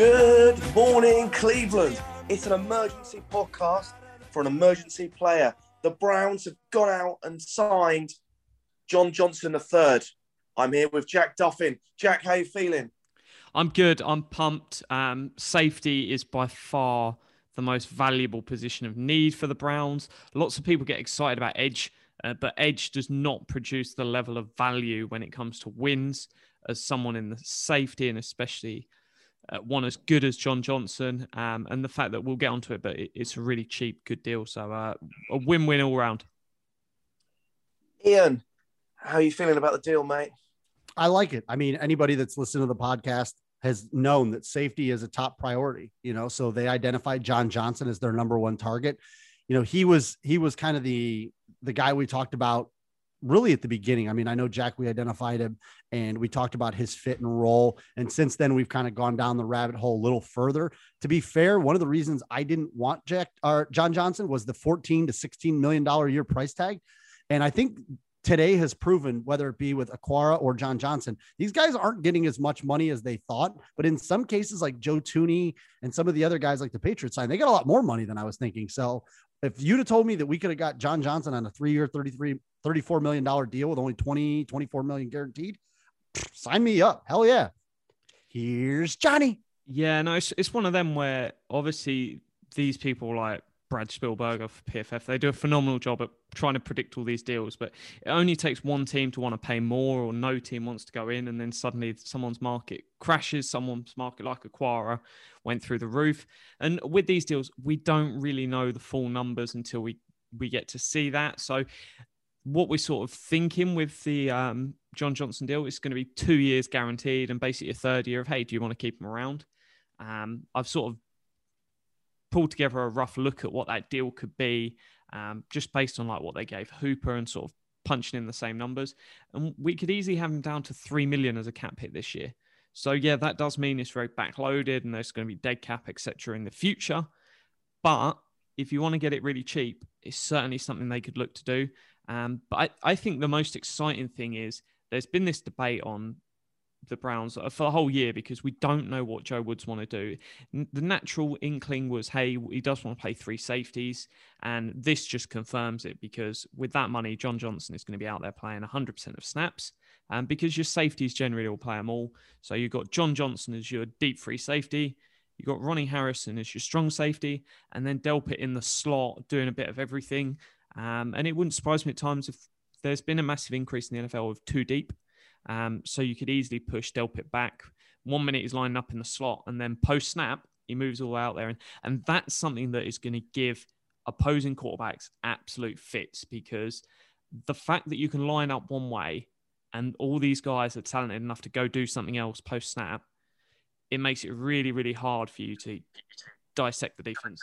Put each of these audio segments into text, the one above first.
Good morning, Cleveland. It's an emergency podcast for an emergency player. The Browns have gone out and signed John Johnson III. I'm here with Jack Duffin. Jack, how you feeling? I'm good. I'm pumped. Um, safety is by far the most valuable position of need for the Browns. Lots of people get excited about edge, uh, but edge does not produce the level of value when it comes to wins as someone in the safety and especially uh, one as good as John Johnson. Um, and the fact that we'll get onto it, but it, it's a really cheap, good deal. So uh, a win-win all round. Ian, how are you feeling about the deal, mate? I like it. I mean, anybody that's listened to the podcast has known that safety is a top priority, you know, so they identified John Johnson as their number one target. You know, he was he was kind of the the guy we talked about really at the beginning. I mean, I know Jack, we identified him and we talked about his fit and role. And since then, we've kind of gone down the rabbit hole a little further. To be fair, one of the reasons I didn't want Jack or John Johnson was the 14 to 16 million dollar a year price tag. And I think today has proven whether it be with Okwara or John Johnson, these guys aren't getting as much money as they thought. But in some cases, like Joe Thuney and some of the other guys like the Patriots sign, they got a lot more money than I was thinking. So if you'd have told me that we could have got John Johnson on a three year, 33, 34 million dollar deal with only 20, 24 million guaranteed, sign me up. Hell yeah. Here's Johnny. Yeah, no, it's, it's one of them where obviously these people like Brad Spielberger for PFF, they do a phenomenal job at trying to predict all these deals, but it only takes one team to want to pay more or no team wants to go in. And then suddenly someone's market crashes, someone's market like Okwara went through the roof. And with these deals, we don't really know the full numbers until we, we get to see that. So what we're sort of thinking with the um, John Johnson deal is going to be two years guaranteed and basically a third year of, hey, do you want to keep him around? Um, I've sort of pulled together a rough look at what that deal could be, um, just based on like what they gave Hooper and sort of punching in the same numbers. And we could easily have him down to three million as a cap hit this year. So yeah, that does mean it's very backloaded and there's going to be dead cap, etc. in the future. But if you want to get it really cheap, it's certainly something they could look to do. Um, but I, I think the most exciting thing is there's been this debate on the Browns for the whole year because we don't know what Joe Woods want to do. The natural inkling was, hey, he does want to play three safeties, and this just confirms it because with that money, John Johnson is going to be out there playing 100% of snaps, and because your safeties generally will play them all. So you've got John Johnson as your deep free safety. You've got Ronnie Harrison as your strong safety, and then Delpit in the slot doing a bit of everything. Um, and it wouldn't surprise me at times if there's been a massive increase in the NFL of two deep. Um, so you could easily push Delpit back. One minute he's lining up in the slot, and then post snap, he moves all out there. And, and that's something that is going to give opposing quarterbacks absolute fits because the fact that you can line up one way and all these guys are talented enough to go do something else post snap, it makes it really, really hard for you to dissect the defense.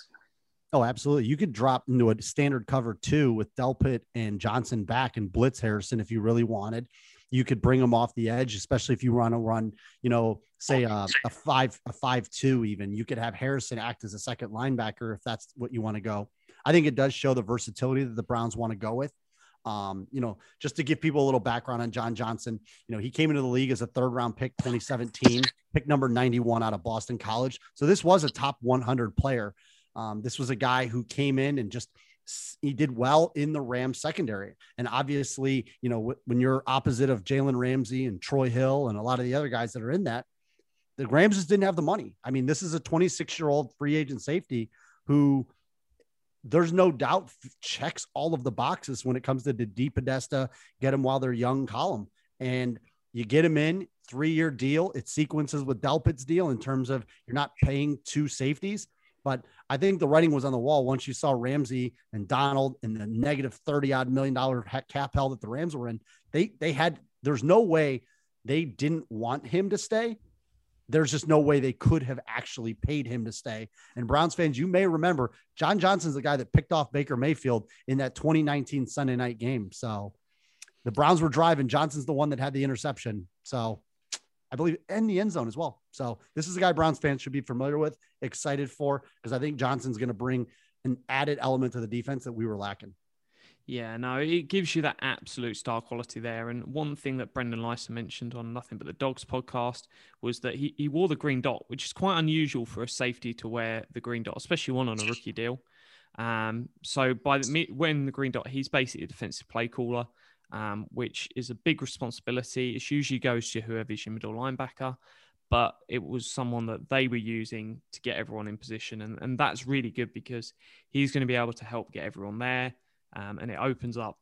Oh, absolutely. You could drop into a standard cover two with Delpit and Johnson back and blitz Harrison if you really wanted you could bring them off the edge, especially if you want to run, you know, say uh, a five, a five, two, even you could have Harrison act as a second linebacker if that's what you want to go. I think it does show the versatility that the Browns want to go with. Um, you know, just to give people a little background on John Johnson, you know, he came into the league as a third round pick 2017, pick number 91 out of Boston College. So this was a top 100 player. Um, this was a guy who came in and just he did well in the Rams secondary. And obviously, you know, when you're opposite of Jalen Ramsey and Troy Hill and a lot of the other guys that are in that, the Rams just didn't have the money. I mean, this is a 26 year old free agent safety who there's no doubt checks all of the boxes when it comes to the DePodesta, get them while they're young column. And you get him in three year deal. It sequences with Delpit's deal in terms of you're not paying two safeties. But I think the writing was on the wall once you saw Ramsey and Donald and the negative 30 odd million dollar cap hell that the Rams were in. They they had there's no way they didn't want him to stay. There's just no way they could have actually paid him to stay. And Browns fans, you may remember John Johnson's the guy that picked off Baker Mayfield in that 2019 Sunday night game. So the Browns were driving. Johnson's the one that had the interception. So I believe in the end zone as well. So this is a guy Browns fans should be familiar with, excited for, because I think Johnson's going to bring an added element to the defense that we were lacking. Yeah, no, it gives you that absolute star quality there. And one thing that Brendan Lyson mentioned on Nothing But the Dogs podcast was that he, he wore the green dot, which is quite unusual for a safety to wear the green dot, especially one on a rookie deal. Um, so by the when the green dot, he's basically a defensive play caller, um, which is a big responsibility. It usually goes to whoever's your middle linebacker, but it was someone that they were using to get everyone in position, and and that's really good because he's going to be able to help get everyone there um, and it opens up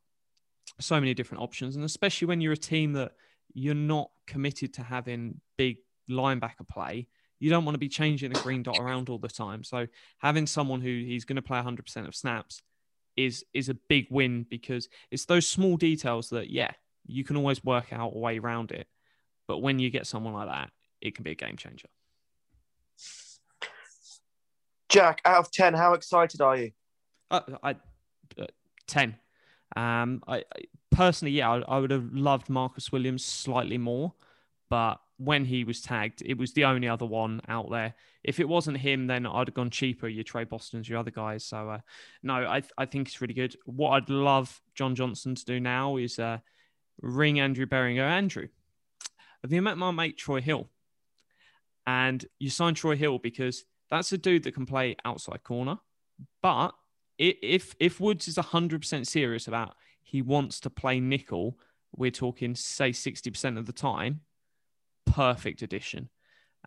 so many different options. And especially when you're a team that you're not committed to having big linebacker play, you don't want to be changing the green dot around all the time. So having someone who he's going to play 100% of snaps is is a big win because it's those small details that yeah you can always work out a way around it, but when you get someone like that, it can be a game changer. Jack, out of ten, how excited are you? Uh, I 10. Um, I, I personally, yeah, I, I, would have loved Marcus Williams slightly more, but when he was tagged, it was the only other one out there. If it wasn't him, then I'd have gone cheaper. You Tre Boston's, your other guys. So uh, no, I I think it's really good. What I'd love John Johnson to do now is uh, ring Andrew Berry Andrew, have you met my mate Troy Hill? And you signed Troy Hill because that's a dude that can play outside corner, but if if Woods is hundred percent serious about he wants to play nickel, we're talking say sixty percent of the time. Perfect addition.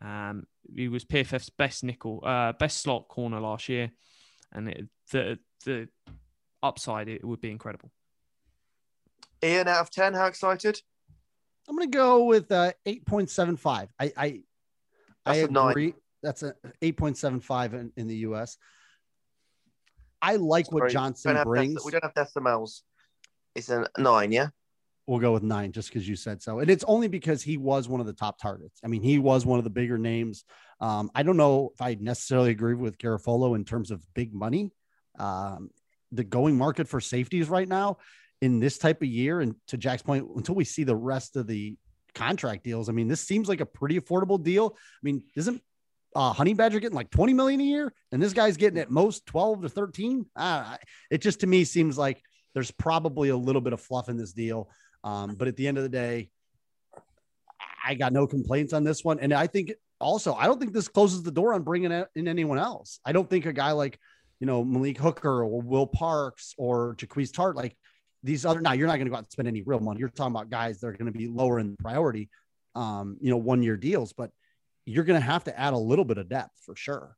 Um, he was PFF's best nickel, uh, best slot corner last year, and it, the the upside it would be incredible. Ian, out of ten, how excited? I'm gonna go with uh, eight point seven five. I I, That's I agree. That's a eight point seven five in, in the U.S. I like Sorry, what Johnson brings. Dec- we don't have decimals. It's a nine, yeah. We'll go with nine just because you said so, and it's only because he was one of the top targets. I mean, he was one of the bigger names. Um, I don't know if I necessarily agree with Garafolo in terms of big money. Um, the going market for safeties right now in this type of year, and to Jack's point, until we see the rest of the contract deals, I mean, this seems like a pretty affordable deal. I mean, isn't uh, Honey Badger getting like 20 million a year, and this guy's getting at most 12 to 13. Uh, it just to me seems like there's probably a little bit of fluff in this deal. Um, but at the end of the day, I got no complaints on this one. And I think also, I don't think this closes the door on bringing in anyone else. I don't think a guy like, you know, Malik Hooker or Will Parks or Jaquiz Tart, like these other, now you're not going to go out and spend any real money. You're talking about guys that are going to be lower in priority, um, you know, one year deals. But you're going to have to add a little bit of depth for sure.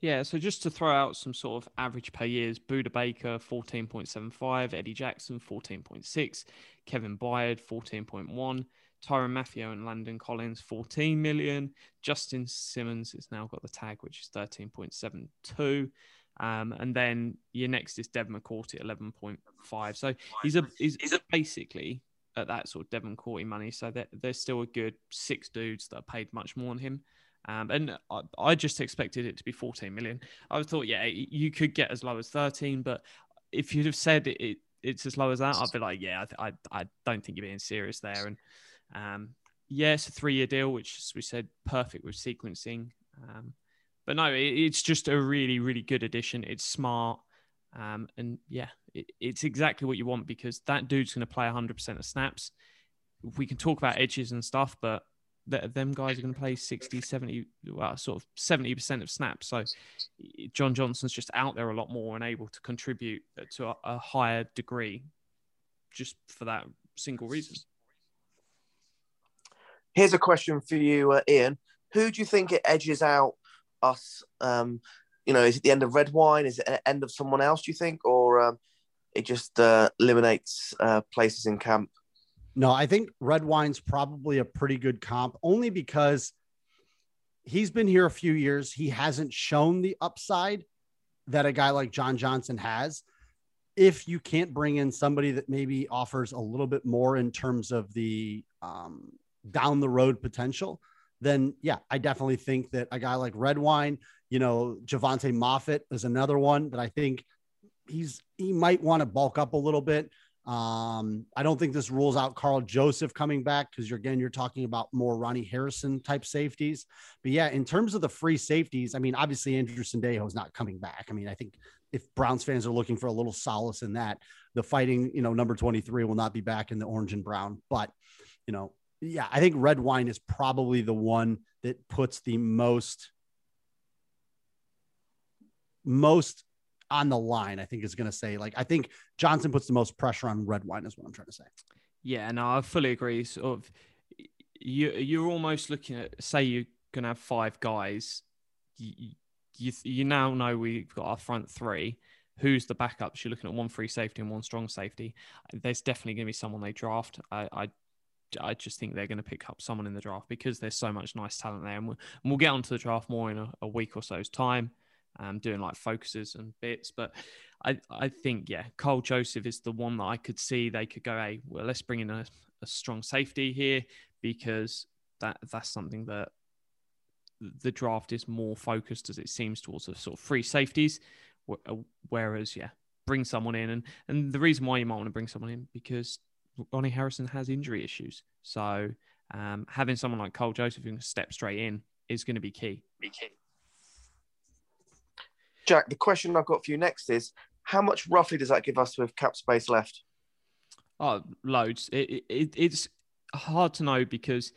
Yeah, so just to throw out some sort of average per years, Budda Baker 14.75, Eddie Jackson 14.6, Kevin Byard 14.1, Tyrann Mathieu and Landon Collins 14 million, Justin Simmons has now got the tag which is 13.72. Um, and then your next is Dev McCourty at 11.5. So he's a he's, he's a, basically at that sort of Devon Courty money. So there's still a good six dudes that are paid much more than him. Um, and I, I, just expected it to be 14 million. I thought, yeah, you could get as low as 13, but if you'd have said it, it it's as low as that, I'd be like, yeah, I, I, I don't think you're being serious there. And um, yeah, a three year deal, which, as we said, perfect with sequencing. Um, but no, it, it's just a really, really good addition. It's smart. Um, and yeah, it, it's exactly what you want because that dude's going to play 100% of snaps. We can talk about edges and stuff, but th- them guys are going to play 60, 70, well, sort of 70% of snaps. So John Johnson's just out there a lot more and able to contribute to a, a higher degree just for that single reason. Here's a question for you, uh, Ian. Who do you think it edges out us um, you know, is it the end of Redwine? Is it an end of someone else? Do you think, or um, it just uh, eliminates uh, places in camp? No, I think Redwine's probably a pretty good comp, only because he's been here a few years. He hasn't shown the upside that a guy like John Johnson has. if you can't bring in somebody that maybe offers a little bit more in terms of the um, down the road potential, then yeah, I definitely think that a guy like Redwine, you know, Jovante Moffatt is another one that I think he's he might want to bulk up a little bit. Um, I don't think this rules out Karl Joseph coming back because you're again you're talking about more Ronnie Harrison type safeties. But yeah, in terms of the free safeties, I mean, obviously Andrew Sendejo is not coming back. I mean, I think if Browns fans are looking for a little solace in that, the fighting, you know, number 23 will not be back in the orange and brown. But, you know, yeah, I think Redwine is probably the one that puts the most most on the line. I think is going to say like I think Johnson puts the most pressure on Redwine is what I'm trying to say. Yeah, no, I fully agree. Sort of, you you're almost looking at say you're gonna have five guys. You, you you now know we've got our front three. Who's the backups? You're looking at one free safety and one strong safety. There's definitely going to be someone they draft. I, I I just think they're going to pick up someone in the draft because there's so much nice talent there. And we'll, and we'll get onto the draft more in a, a week or so's time, um, doing like focuses and bits. But I, I think, yeah, Karl Joseph is the one that I could see they could go, hey, well, let's bring in a, a strong safety here because that that's something that the draft is more focused as it seems towards the sort of free safeties. Uh, whereas, yeah, bring someone in. And, and the reason why you might want to bring someone in because Ronnie Harrison has injury issues. So um, having someone like Karl Joseph who can step straight in is going to be key. Be key. Jack, the question I've got for you next is how much roughly does that give us with cap space left? Oh, loads. It, it, it's hard to know because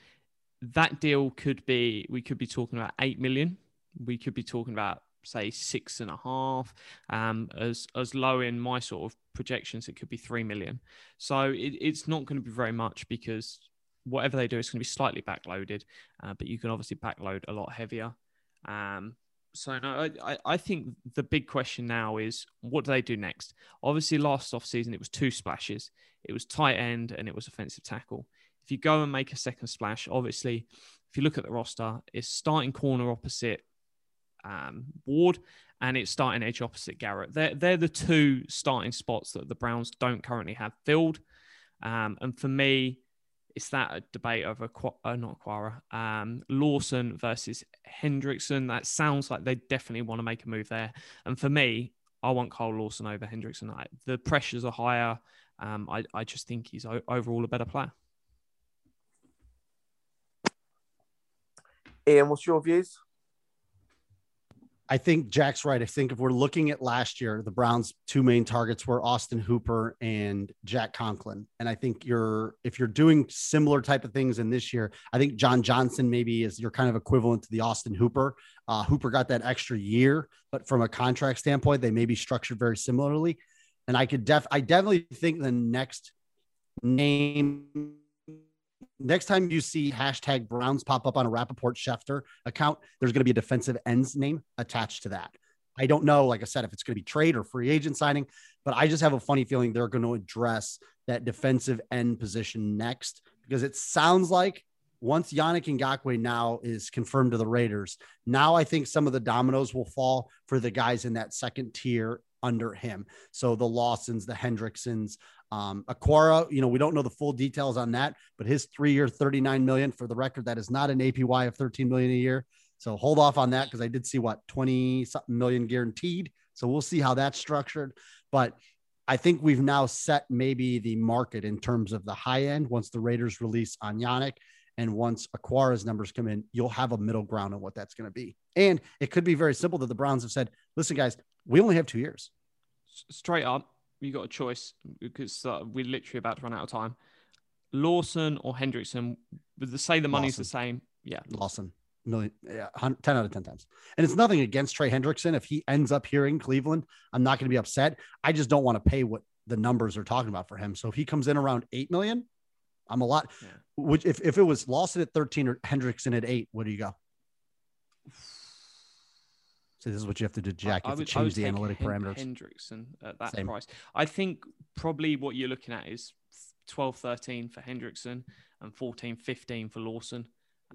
that deal could be, we could be talking about 8 million. We could be talking about say six and a half. Um, as as low in my sort of projections, it could be three million. So it, it's not going to be very much because whatever they do is going to be slightly backloaded, uh, but you can obviously backload a lot heavier. Um, so no, I, I think the big question now is what do they do next? Obviously, last off season it was two splashes. It was tight end and it was offensive tackle. If you go and make a second splash, obviously, if you look at the roster, it's starting corner opposite um, Ward, and it's starting edge opposite Garrett. They're, they're the two starting spots that the Browns don't currently have filled. Um, and for me, it's that a debate of a uh, not Okwara, um, Lawson versus Hendrickson. That sounds like they definitely want to make a move there. And for me, I want Carl Lawson over Hendrickson. I, the pressures are higher. Um, I, I just think he's overall a better player. Ian, what's your views? I think Jack's right. I think if we're looking at last year, the Browns' two main targets were Austin Hooper and Jack Conklin. And I think you're if you're doing similar type of things in this year, I think John Johnson maybe is your kind of equivalent to the Austin Hooper. Uh, Hooper got that extra year, but from a contract standpoint, they may be structured very similarly. And I could def I definitely think the next name next time you see hashtag Browns pop up on a Rapoport Schefter account, there's going to be a defensive ends name attached to that. I don't know, like I said, if it's going to be trade or free agent signing, but I just have a funny feeling they're going to address that defensive end position next because it sounds like once Yannick Ngakoue now is confirmed to the Raiders, now I think some of the dominoes will fall for the guys in that second tier under him. So the Lawsons, the Hendricksons, um, Okwara, you know, we don't know the full details on that, but his three-year, 39 million for the record, that is not an APY of 13 million a year. So hold off on that because I did see what 20 something million guaranteed. So we'll see how that's structured. But I think we've now set maybe the market in terms of the high end once the Raiders release on Yannick. And once Okwara's numbers come in, you'll have a middle ground on what that's going to be. And it could be very simple that the Browns have said, listen, guys, we only have two years. Straight up, you got a choice because uh, we're literally about to run out of time. Lawson or Hendrickson, with the say the money's Lawson. the same. Yeah, Lawson. Million, yeah, 10 out of 10 times. And it's nothing against Trey Hendrickson. If he ends up here in Cleveland, I'm not going to be upset. I just don't want to pay what the numbers are talking about for him. So if he comes in around 8 million, I'm a lot. Yeah. Which if, if it was Lawson at 13 or Hendrickson at 8, where do you go? So this is what you have to do, Jack. You have would, to change the analytic Hen- parameters. Hendrickson at that Same. price. I think probably what you're looking at is 12, 13 for Hendrickson and 14, 15 for Lawson.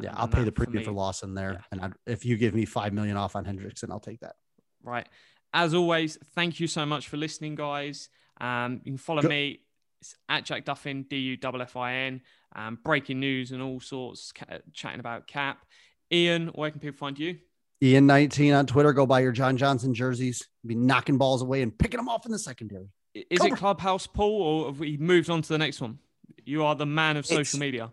Yeah, I'll pay the premium for, for, Lawson there. Yeah. And I'd, if you give me five million off on Hendrickson, I'll take that. Right. As always, thank you so much for listening, guys. Um, you can follow Go- me it's at Jack Duffin, D U F I N. Um, breaking news and all sorts, ca- chatting about Cap. Ian, where can people find you? Ian19 on Twitter. Go buy your John Johnson jerseys. Be knocking balls away and picking them off in the secondary. Is Go it Clubhouse Paul, or have we moved on to the next one? You are the man of It's- social media.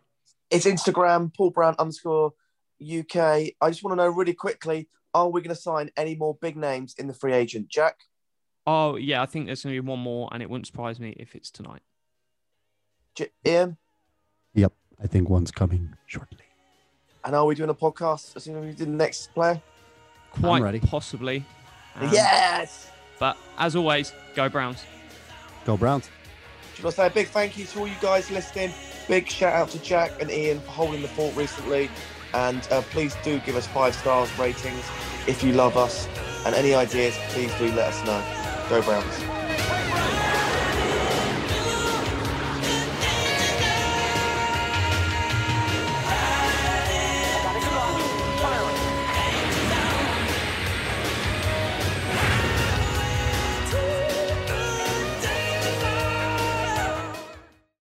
It's Instagram, Paul Brown underscore UK. I just want to know really quickly are we going to sign any more big names in the free agent? Jack? Oh yeah, I think there's going to be one more, and it wouldn't surprise me if it's tonight. J- Ian? Yep. I think one's coming shortly. And are we doing a podcast as soon as we do the next player? Quite ready. possibly. Um, yes! But as always, go Browns. Go Browns. Should I say a big thank you to all you guys listening? Big shout out to Jack and Ian for holding the fort recently. And uh, please do give us five stars ratings if you love us. And any ideas, please do let us know. Go Browns.